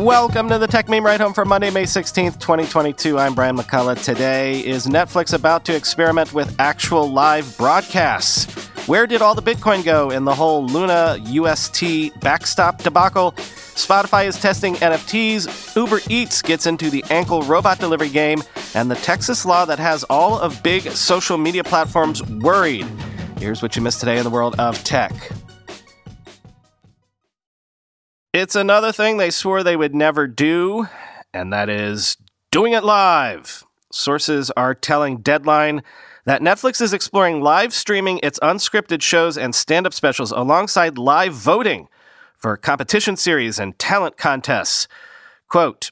Welcome to the Techmeme Ride Home for Monday, May 16th, 2022. I'm Brian McCullough. Today is Netflix about to experiment with actual live broadcasts. Where did all the Bitcoin go in the whole Luna UST backstop debacle? Spotify is testing NFTs, Uber Eats gets into the ankle robot delivery game, and the Texas law that has all of big social media platforms worried. Here's what you missed today in the world of tech. It's another thing they swore they would never do, and that is doing it live. Sources are telling Deadline that Netflix is exploring live streaming its unscripted shows and stand up specials alongside live voting for competition series and talent contests. Quote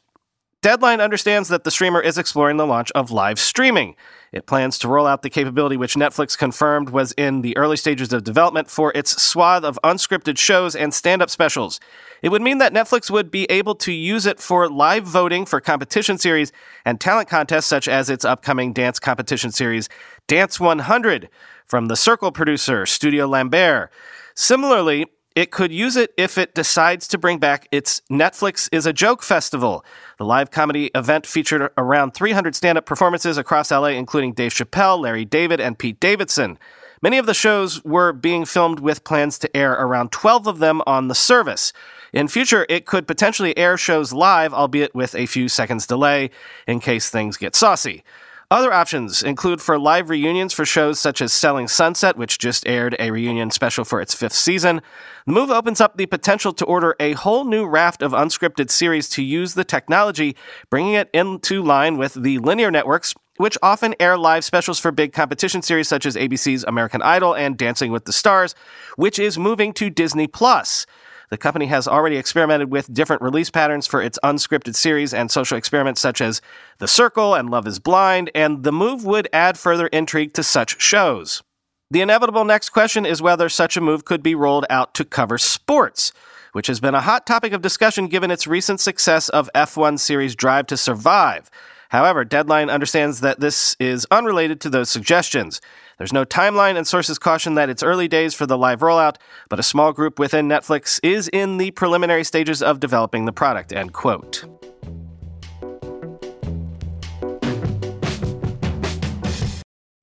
Deadline understands that the streamer is exploring the launch of live streaming. It plans to roll out the capability which Netflix confirmed was in the early stages of development for its swath of unscripted shows and stand up specials. It would mean that Netflix would be able to use it for live voting for competition series and talent contests, such as its upcoming dance competition series, Dance 100, from the Circle producer, Studio Lambert. Similarly, it could use it if it decides to bring back its Netflix is a Joke Festival. The live comedy event featured around 300 stand up performances across LA, including Dave Chappelle, Larry David, and Pete Davidson. Many of the shows were being filmed with plans to air around 12 of them on the service. In future, it could potentially air shows live, albeit with a few seconds delay, in case things get saucy. Other options include for live reunions for shows such as Selling Sunset, which just aired a reunion special for its fifth season. The move opens up the potential to order a whole new raft of unscripted series to use the technology, bringing it into line with the linear networks, which often air live specials for big competition series such as ABC's American Idol and Dancing with the Stars, which is moving to Disney Plus. The company has already experimented with different release patterns for its unscripted series and social experiments such as The Circle and Love is Blind, and the move would add further intrigue to such shows. The inevitable next question is whether such a move could be rolled out to cover sports, which has been a hot topic of discussion given its recent success of F1 series Drive to Survive. However, Deadline understands that this is unrelated to those suggestions. There's no timeline, and sources caution that it's early days for the live rollout, but a small group within Netflix is in the preliminary stages of developing the product. End quote.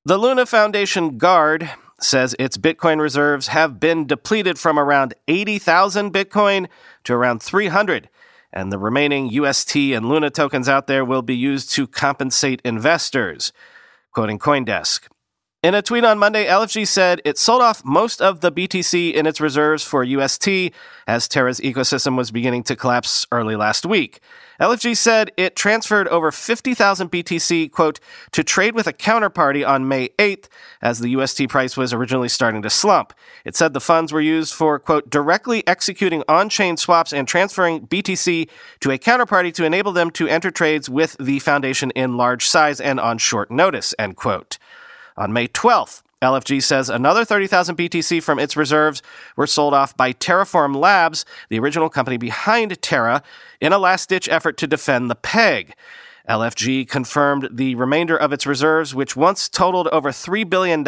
The Luna Foundation Guard says its Bitcoin reserves have been depleted from around 80,000 Bitcoin to around 300, and the remaining UST and Luna tokens out there will be used to compensate investors. Quoting Coindesk. In a tweet on Monday, LFG said it sold off most of the BTC in its reserves for UST as Terra's ecosystem was beginning to collapse early last week. LFG said it transferred over 50,000 BTC, quote, to trade with a counterparty on May 8th as the UST price was originally starting to slump. It said the funds were used for, quote, directly executing on chain swaps and transferring BTC to a counterparty to enable them to enter trades with the foundation in large size and on short notice, end quote. On May 12th, LFG says another 30,000 BTC from its reserves were sold off by Terraform Labs, the original company behind Terra, in a last ditch effort to defend the peg. LFG confirmed the remainder of its reserves, which once totaled over $3 billion,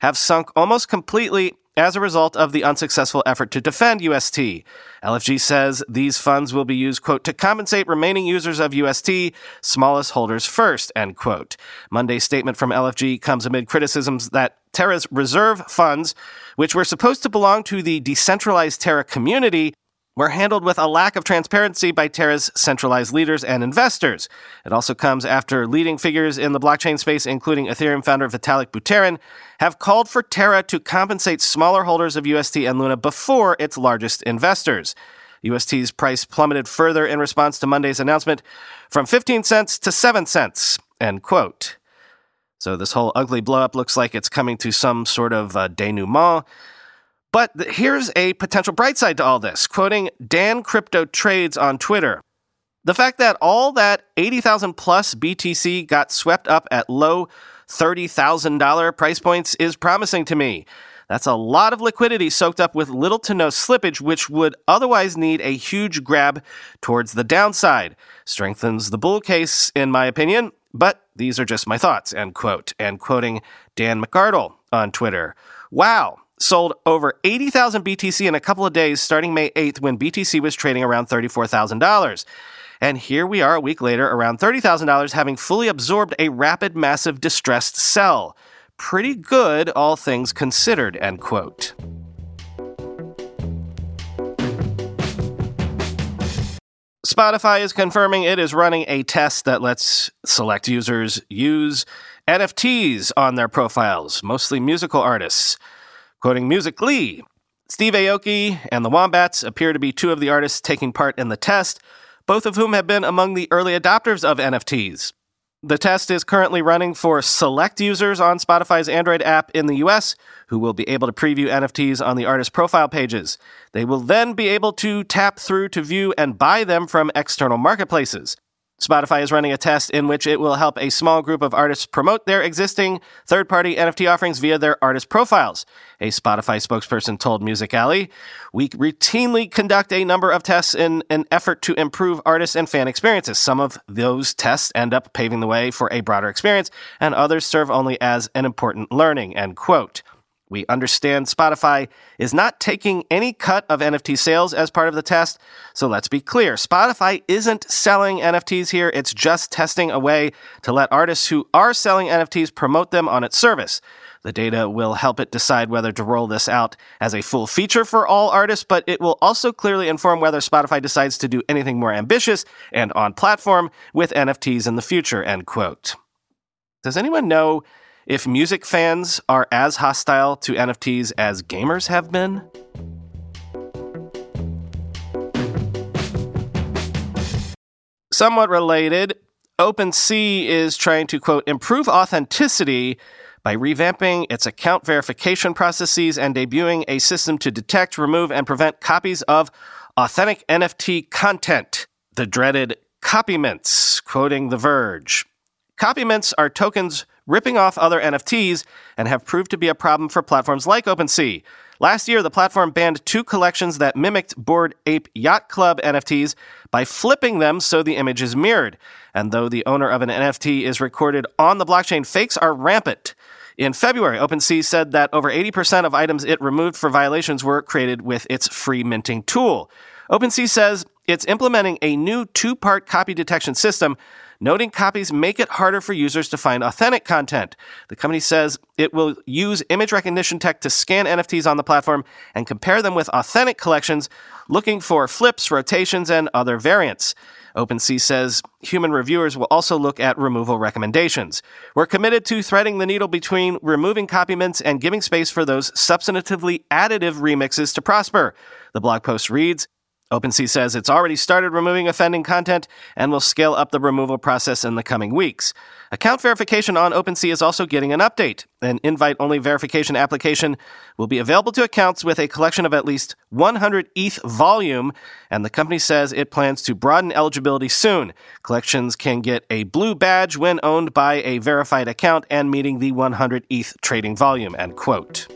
have sunk almost completely as a result of the unsuccessful effort to defend UST. LFG says these funds will be used, quote, to compensate remaining users of UST, smallest holders first, end quote. Monday's statement from LFG comes amid criticisms that Terra's reserve funds, which were supposed to belong to the decentralized Terra community, were handled with a lack of transparency by Terra's centralized leaders and investors. It also comes after leading figures in the blockchain space, including Ethereum founder Vitalik Buterin, have called for Terra to compensate smaller holders of UST and Luna before its largest investors. UST's price plummeted further in response to Monday's announcement from 15 cents to 7 cents. End quote. So this whole ugly blowup looks like it's coming to some sort of uh, denouement. But here's a potential bright side to all this. Quoting Dan Crypto Trades on Twitter. The fact that all that 80,000 plus BTC got swept up at low $30,000 price points is promising to me. That's a lot of liquidity soaked up with little to no slippage, which would otherwise need a huge grab towards the downside. Strengthens the bull case, in my opinion, but these are just my thoughts, end quote. And quoting Dan McArdle on Twitter. Wow, sold over 80,000 BTC in a couple of days starting May 8th when BTC was trading around $34,000. And here we are a week later, around $30,000, having fully absorbed a rapid, massive, distressed sell. Pretty good, all things considered, end quote. Spotify is confirming it is running a test that lets select users use NFTs on their profiles, mostly musical artists. Quoting Music Ally, Steve Aoki and the Wombats appear to be two of the artists taking part in the test, both of whom have been among the early adopters of NFTs. The test is currently running for select users on Spotify's Android app in the US who will be able to preview NFTs on the artist profile pages. They will then be able to tap through to view and buy them from external marketplaces. Spotify is running a test in which it will help a small group of artists promote their existing third party NFT offerings via their artist profiles. A Spotify spokesperson told Music Ally, We routinely conduct a number of tests in an effort to improve artists and fan experiences. Some of those tests end up paving the way for a broader experience, and others serve only as an important learning. End quote. We understand Spotify is not taking any cut of NFT sales as part of the test. So let's be clear Spotify isn't selling NFTs here, it's just testing a way to let artists who are selling NFTs promote them on its service. The data will help it decide whether to roll this out as a full feature for all artists, but it will also clearly inform whether Spotify decides to do anything more ambitious and on platform with NFTs in the future. End quote. Does anyone know if music fans are as hostile to NFTs as gamers have been? Somewhat related, OpenSea is trying to, quote, improve authenticity by revamping its account verification processes and debuting a system to detect, remove, and prevent copies of authentic NFT content. The dreaded copy mints, quoting The Verge. Copy mints are tokens ripping off other NFTs and have proved to be a problem for platforms like OpenSea. Last year, the platform banned two collections that mimicked Bored Ape Yacht Club NFTs by flipping them so the image is mirrored. And though the owner of an NFT is recorded on the blockchain, fakes are rampant. In February, OpenSea said that over 80% of items it removed for violations were created with its free minting tool. OpenSea says it's implementing a new two part copy detection system noting copies make it harder for users to find authentic content. The company says it will use image recognition tech to scan NFTs on the platform and compare them with authentic collections, looking for flips, rotations, and other variants. OpenSea says human reviewers will also look at removal recommendations. We're committed to threading the needle between removing copy mints and giving space for those substantively additive remixes to prosper. The blog post reads OpenSea says it's already started removing offending content and will scale up the removal process in the coming weeks. Account verification on OpenSea is also getting an update. An invite only verification application will be available to accounts with a collection of at least 100 ETH volume, and the company says it plans to broaden eligibility soon. Collections can get a blue badge when owned by a verified account and meeting the 100 ETH trading volume, end quote.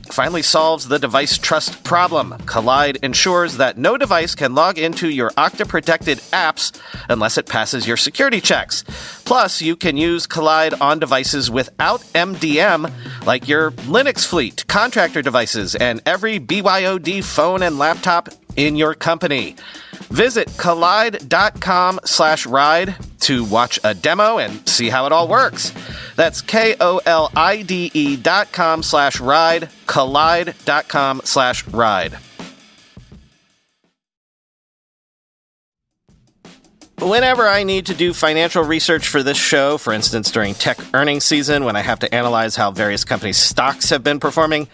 finally solves the device trust problem. Kolide ensures that no device can log into your Okta protected apps unless it passes your security checks. Plus, you can use Kolide on devices without MDM, like your Linux fleet, contractor devices, and every BYOD phone and laptop in your company. Visit kolide.com slash ride to watch a demo and see how it all works. That's K-O-L-I-D-E dot com slash ride, kolide dot com slash ride. Whenever I need to do financial research for this show, for instance during tech earnings season when I have to analyze how various companies' stocks have been performing,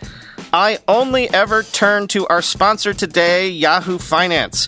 I only ever turn to our sponsor today, Yahoo Finance.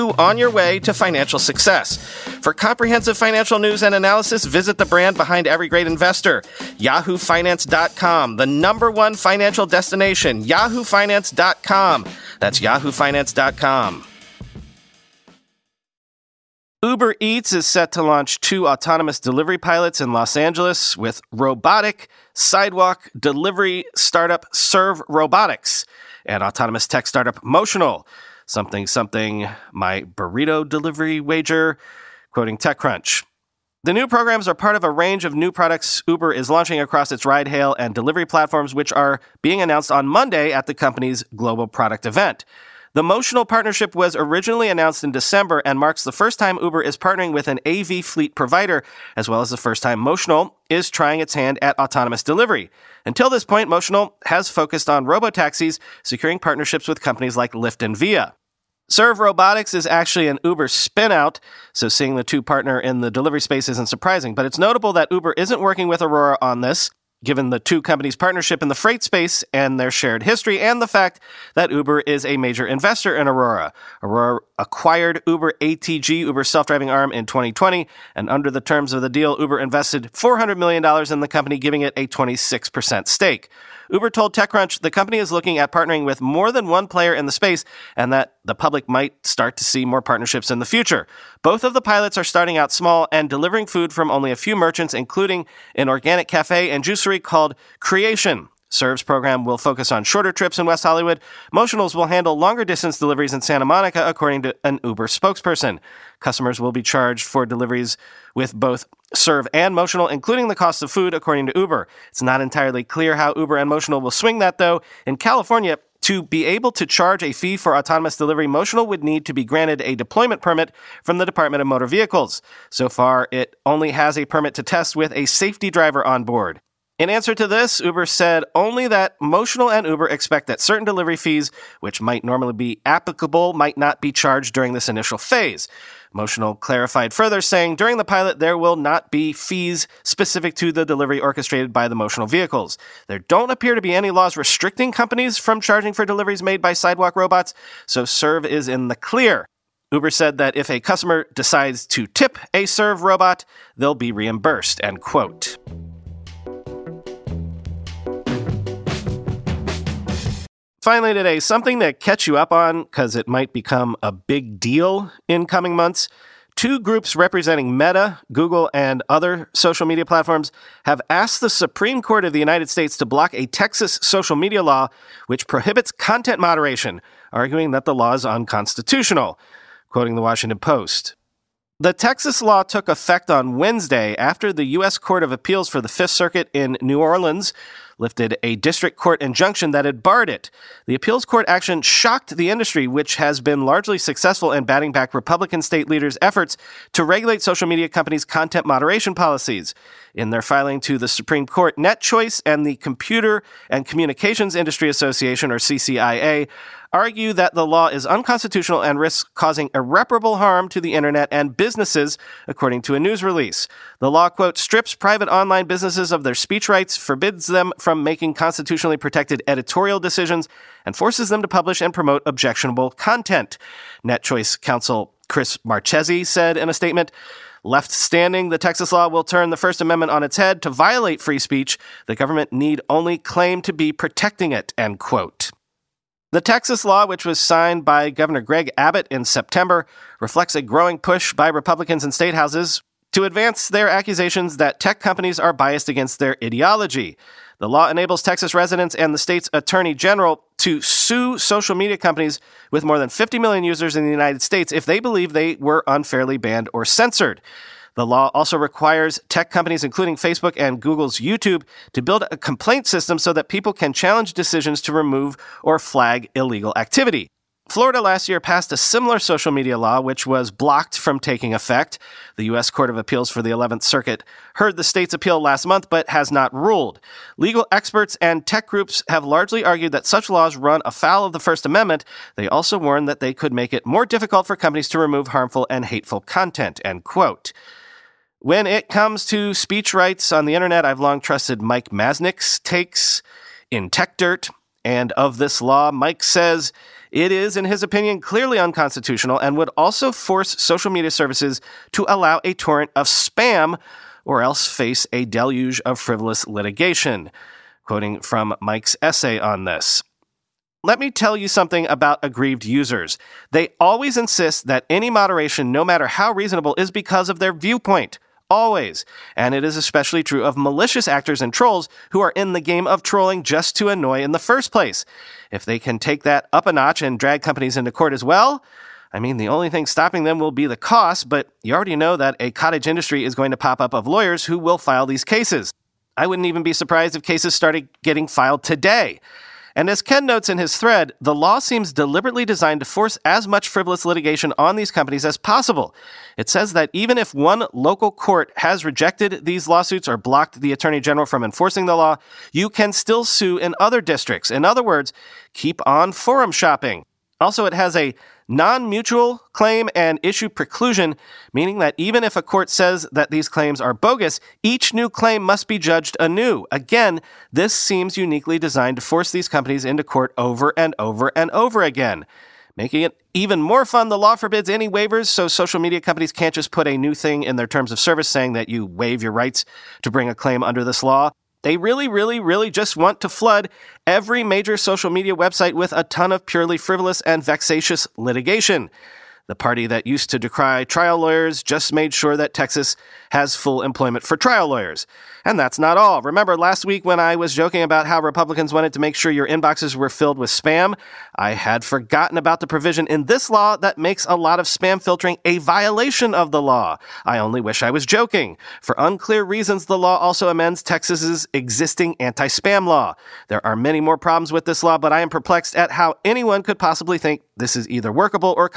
you on your way to financial success. For comprehensive financial news and analysis, visit the brand behind every great investor, yahoofinance.com, the number one financial destination, yahoofinance.com. That's yahoofinance.com. Uber Eats is set to launch two autonomous delivery pilots in Los Angeles with robotic sidewalk delivery startup Serve Robotics and autonomous tech startup Motional. Something, something, my burrito delivery wager, quoting TechCrunch. The new programs are part of a range of new products Uber is launching across its ride hail and delivery platforms, which are being announced on Monday at the company's global product event. The Motional partnership was originally announced in December and marks the first time Uber is partnering with an AV fleet provider, as well as the first time Motional is trying its hand at autonomous delivery. Until this point, Motional has focused on robotaxis, securing partnerships with companies like Lyft and Via. Serve Robotics is actually an Uber spinout, so seeing the two partner in the delivery space isn't surprising. But it's notable that Uber isn't working with Aurora on this given the two companies' partnership in the freight space and their shared history, and the fact that Uber is a major investor in Aurora. Aurora acquired Uber ATG, Uber's self driving arm, in 2020, and under the terms of the deal, Uber invested $400 million in the company, giving it a 26% stake. Uber told TechCrunch the company is looking at partnering with more than one player in the space and that the public might start to see more partnerships in the future. Both of the pilots are starting out small and delivering food from only a few merchants, including an organic cafe and juicery called Kreation. Serve's program will focus on shorter trips in West Hollywood. Motionals will handle longer distance deliveries in Santa Monica, according to an Uber spokesperson. Customers will be charged for deliveries with both Serve and Motional, including the cost of food, according to Uber. It's not entirely clear how Uber and Motional will swing that, though. In California, to be able to charge a fee for autonomous delivery, Motional would need to be granted a deployment permit from the Department of Motor Vehicles. So far, it only has a permit to test with a safety driver on board. In answer to this, Uber said only that Motional and Uber expect that certain delivery fees, which might normally be applicable, might not be charged during this initial phase. Motional clarified further, saying during the pilot there will not be fees specific to the delivery orchestrated by the Motional vehicles. There don't appear to be any laws restricting companies from charging for deliveries made by sidewalk robots, so Serve is in the clear. Uber said that if a customer decides to tip a Serve robot, they'll be reimbursed, end quote. Finally, today, something to catch you up on because it might become a big deal in coming months. Two groups representing Meta, Google, and other social media platforms have asked the Supreme Court of the United States to block a Texas social media law which prohibits content moderation, arguing that the law is unconstitutional. Quoting the Washington Post. The Texas law took effect on Wednesday after the U.S. Court of Appeals for the Fifth Circuit in New Orleans lifted a district court injunction that had barred it. The appeals court action shocked the industry, which has been largely successful in batting back Republican state leaders' efforts to regulate social media companies' content moderation policies. In their filing to the Supreme Court, NetChoice and the Computer and Communications Industry Association, or CCIA, argue that the law is unconstitutional and risks causing irreparable harm to the internet and businesses, according to a news release. The law, quote, strips private online businesses of their speech rights, forbids them from making constitutionally protected editorial decisions, and forces them to publish and promote objectionable content. NetChoice Counsel Chris Marchese said in a statement, Left standing, the Texas law will turn the First Amendment on its head to violate free speech. The government need only claim to be protecting it, end quote. The Texas law, which was signed by Governor Greg Abbott in September, reflects a growing push by Republicans in state houses to advance their accusations that tech companies are biased against their ideology. The law enables Texas residents and the state's attorney general to sue social media companies with more than 50 million users in the United States if they believe they were unfairly banned or censored. The law also requires tech companies, including Facebook and Google's YouTube, to build a complaint system so that people can challenge decisions to remove or flag illegal activity. Florida last year passed a similar social media law, which was blocked from taking effect. The U.S. Court of Appeals for the 11th Circuit heard the state's appeal last month, but has not ruled. Legal experts and tech groups have largely argued that such laws run afoul of the First Amendment. They also warn that they could make it more difficult for companies to remove harmful and hateful content. End quote. When it comes to speech rights on the internet, I've long trusted Mike Masnick's takes in Techdirt. And of this law, Mike says it is, in his opinion, clearly unconstitutional and would also force social media services to allow a torrent of spam or else face a deluge of frivolous litigation. Quoting from Mike's essay on this. Let me tell you something about aggrieved users. They always insist that any moderation, no matter how reasonable, is because of their viewpoint. Always. And it is especially true of malicious actors and trolls who are in the game of trolling just to annoy in the first place. If they can take that up a notch and drag companies into court as well, I mean, the only thing stopping them will be the cost, but you already know that a cottage industry is going to pop up of lawyers who will file these cases. I wouldn't even be surprised if cases started getting filed today. And as Ken notes in his thread, the law seems deliberately designed to force as much frivolous litigation on these companies as possible. It says that even if one local court has rejected these lawsuits or blocked the attorney general from enforcing the law, you can still sue in other districts. In other words, keep on forum shopping. Also, it has a non mutual claim and issue preclusion, meaning that even if a court says that these claims are bogus, each new claim must be judged anew. Again, this seems uniquely designed to force these companies into court over and over and over again. Making it even more fun, the law forbids any waivers, so social media companies can't just put a new thing in their terms of service saying that you waive your rights to bring a claim under this law. They really, really, really just want to flood every major social media website with a ton of purely frivolous and vexatious litigation. The party that used to decry trial lawyers just made sure that Texas has full employment for trial lawyers. And that's not all. Remember last week when I was joking about how Republicans wanted to make sure your inboxes were filled with spam? I had forgotten about the provision in this law that makes a lot of spam filtering a violation of the law. I only wish I was joking. For unclear reasons, the law also amends Texas's existing anti-spam law. There are many more problems with this law, but I am perplexed at how anyone could possibly think this is either workable or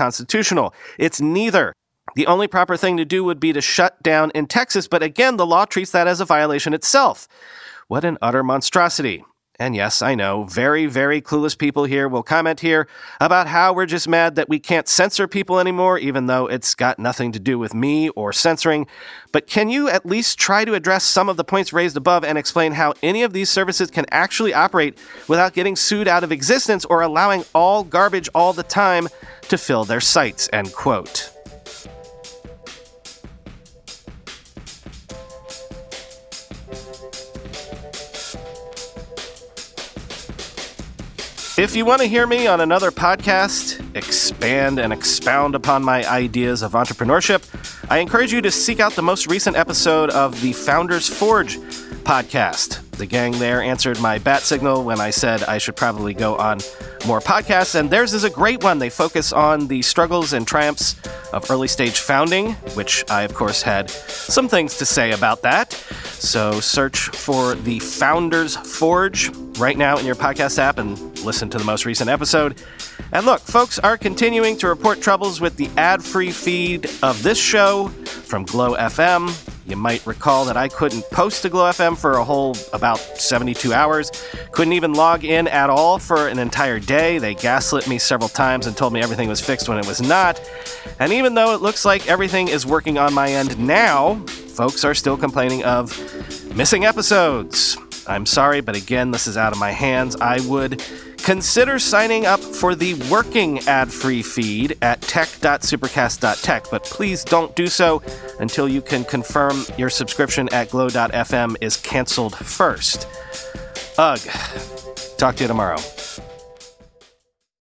constitutional. It's neither. The only proper thing to do would be to shut down in Texas, but again, the law treats that as a violation itself. What an utter monstrosity. And yes, I know, very, very clueless people here will comment here about how we're just mad that we can't censor people anymore, even though it's got nothing to do with me or censoring. But can you at least try to address some of the points raised above and explain how any of these services can actually operate without getting sued out of existence or allowing all garbage all the time to fill their sites? End quote. If you want to hear me on another podcast, expand and expound upon my ideas of entrepreneurship, I encourage you to seek out the most recent episode of the Founders Forge podcast. The gang there answered my bat signal when I said I should probably go on more podcasts, and theirs is a great one. They focus on the struggles and triumphs of early stage founding, which I, of course, had some things to say about that. So search for the Founders Forge right now in your podcast app and listen to the most recent episode. And look, folks are continuing to report troubles with the ad free feed of this show from Glow FM. You might recall that I couldn't post to Glow FM for a whole about 72 hours. Couldn't even log in at all for an entire day. They gaslit me several times and told me everything was fixed when it was not. And even though it looks like everything is working on my end now, folks are still complaining of missing episodes. I'm sorry, but again, this is out of my hands. I would consider signing up for the working ad free feed at tech.supercast.tech, but please don't do so until you can confirm your subscription at glow.fm is canceled first. Ugh. Talk to you tomorrow.